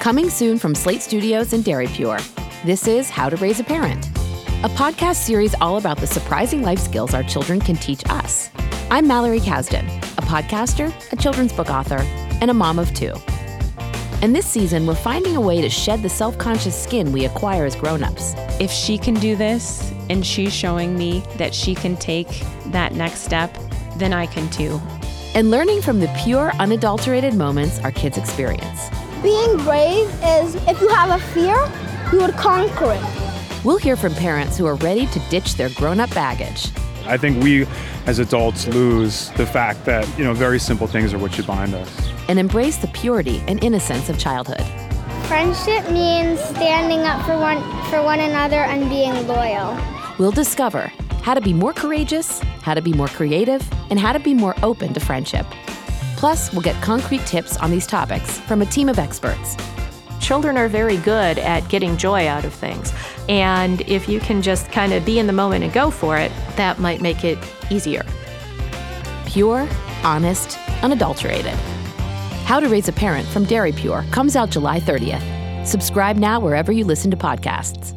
Coming soon from Slate Studios and Dairy Pure. This is How to Raise a Parent, a podcast series all about the surprising life skills our children can teach us. I'm Mallory Kasdan, a podcaster, a children's book author, and a mom of two. And this season, we're finding a way to shed the self conscious skin we acquire as grown ups. If she can do this and she's showing me that she can take that next step, then I can too. And learning from the pure, unadulterated moments our kids experience. Being brave is if you have a fear, you would conquer it. We'll hear from parents who are ready to ditch their grown up baggage. I think we as adults lose the fact that, you know, very simple things are what should bind us. And embrace the purity and innocence of childhood. Friendship means standing up for one for one another and being loyal. We'll discover how to be more courageous, how to be more creative, and how to be more open to friendship. Plus, we'll get concrete tips on these topics from a team of experts. Children are very good at getting joy out of things. And if you can just kind of be in the moment and go for it, that might make it easier. Pure, honest, unadulterated. How to Raise a Parent from Dairy Pure comes out July 30th. Subscribe now wherever you listen to podcasts.